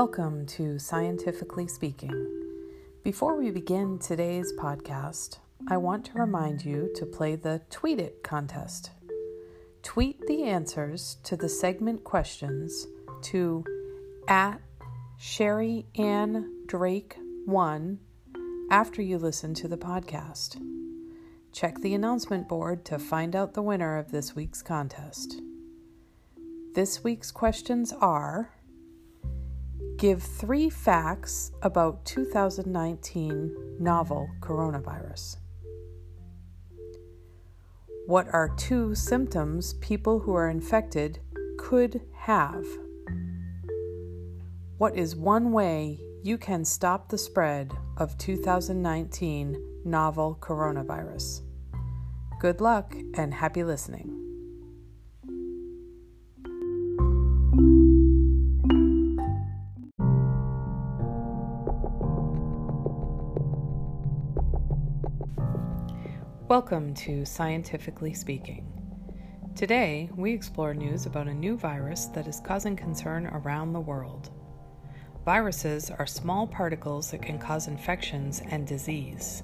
Welcome to Scientifically Speaking. Before we begin today's podcast, I want to remind you to play the Tweet It contest. Tweet the answers to the segment questions to at Sherry Ann Drake 1 after you listen to the podcast. Check the announcement board to find out the winner of this week's contest. This week's questions are Give three facts about 2019 novel coronavirus. What are two symptoms people who are infected could have? What is one way you can stop the spread of 2019 novel coronavirus? Good luck and happy listening. Welcome to Scientifically Speaking. Today, we explore news about a new virus that is causing concern around the world. Viruses are small particles that can cause infections and disease.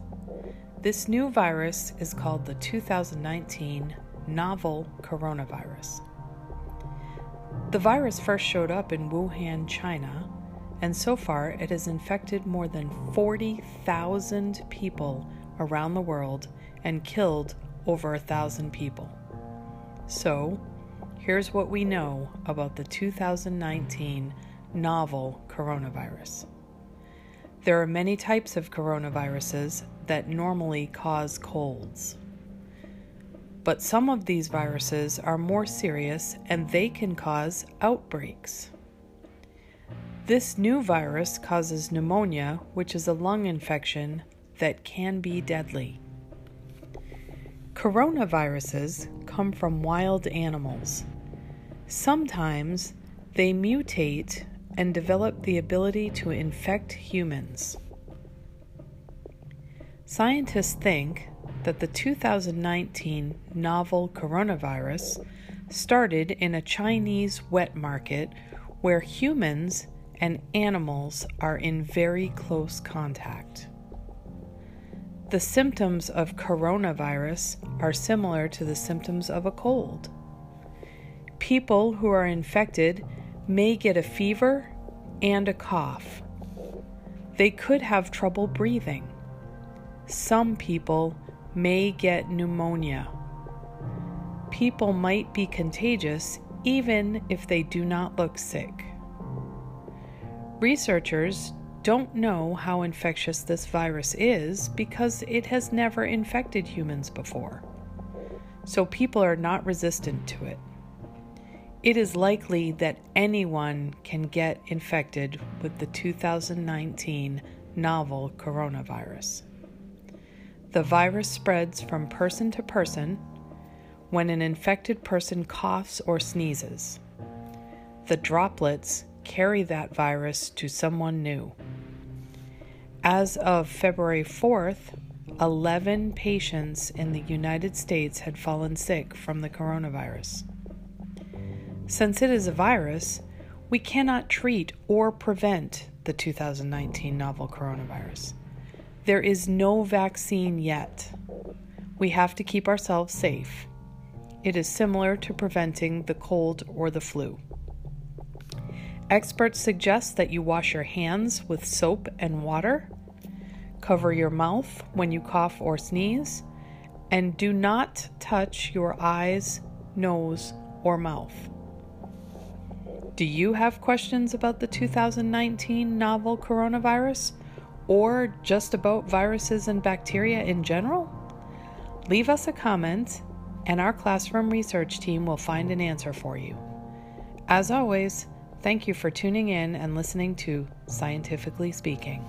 This new virus is called the 2019 novel coronavirus. The virus first showed up in Wuhan, China, and so far it has infected more than 40,000 people around the world and killed over a thousand people. So, here's what we know about the 2019 novel coronavirus. There are many types of coronaviruses that normally cause colds. But some of these viruses are more serious and they can cause outbreaks. This new virus causes pneumonia, which is a lung infection that can be deadly. Coronaviruses come from wild animals. Sometimes they mutate and develop the ability to infect humans. Scientists think that the 2019 novel coronavirus started in a Chinese wet market where humans and animals are in very close contact. The symptoms of coronavirus are similar to the symptoms of a cold. People who are infected may get a fever and a cough. They could have trouble breathing. Some people may get pneumonia. People might be contagious even if they do not look sick. Researchers don't know how infectious this virus is because it has never infected humans before. So people are not resistant to it. It is likely that anyone can get infected with the 2019 novel coronavirus. The virus spreads from person to person when an infected person coughs or sneezes. The droplets carry that virus to someone new. As of February 4th, 11 patients in the United States had fallen sick from the coronavirus. Since it is a virus, we cannot treat or prevent the 2019 novel coronavirus. There is no vaccine yet. We have to keep ourselves safe. It is similar to preventing the cold or the flu. Experts suggest that you wash your hands with soap and water, cover your mouth when you cough or sneeze, and do not touch your eyes, nose, or mouth. Do you have questions about the 2019 novel coronavirus or just about viruses and bacteria in general? Leave us a comment, and our classroom research team will find an answer for you. As always, Thank you for tuning in and listening to Scientifically Speaking.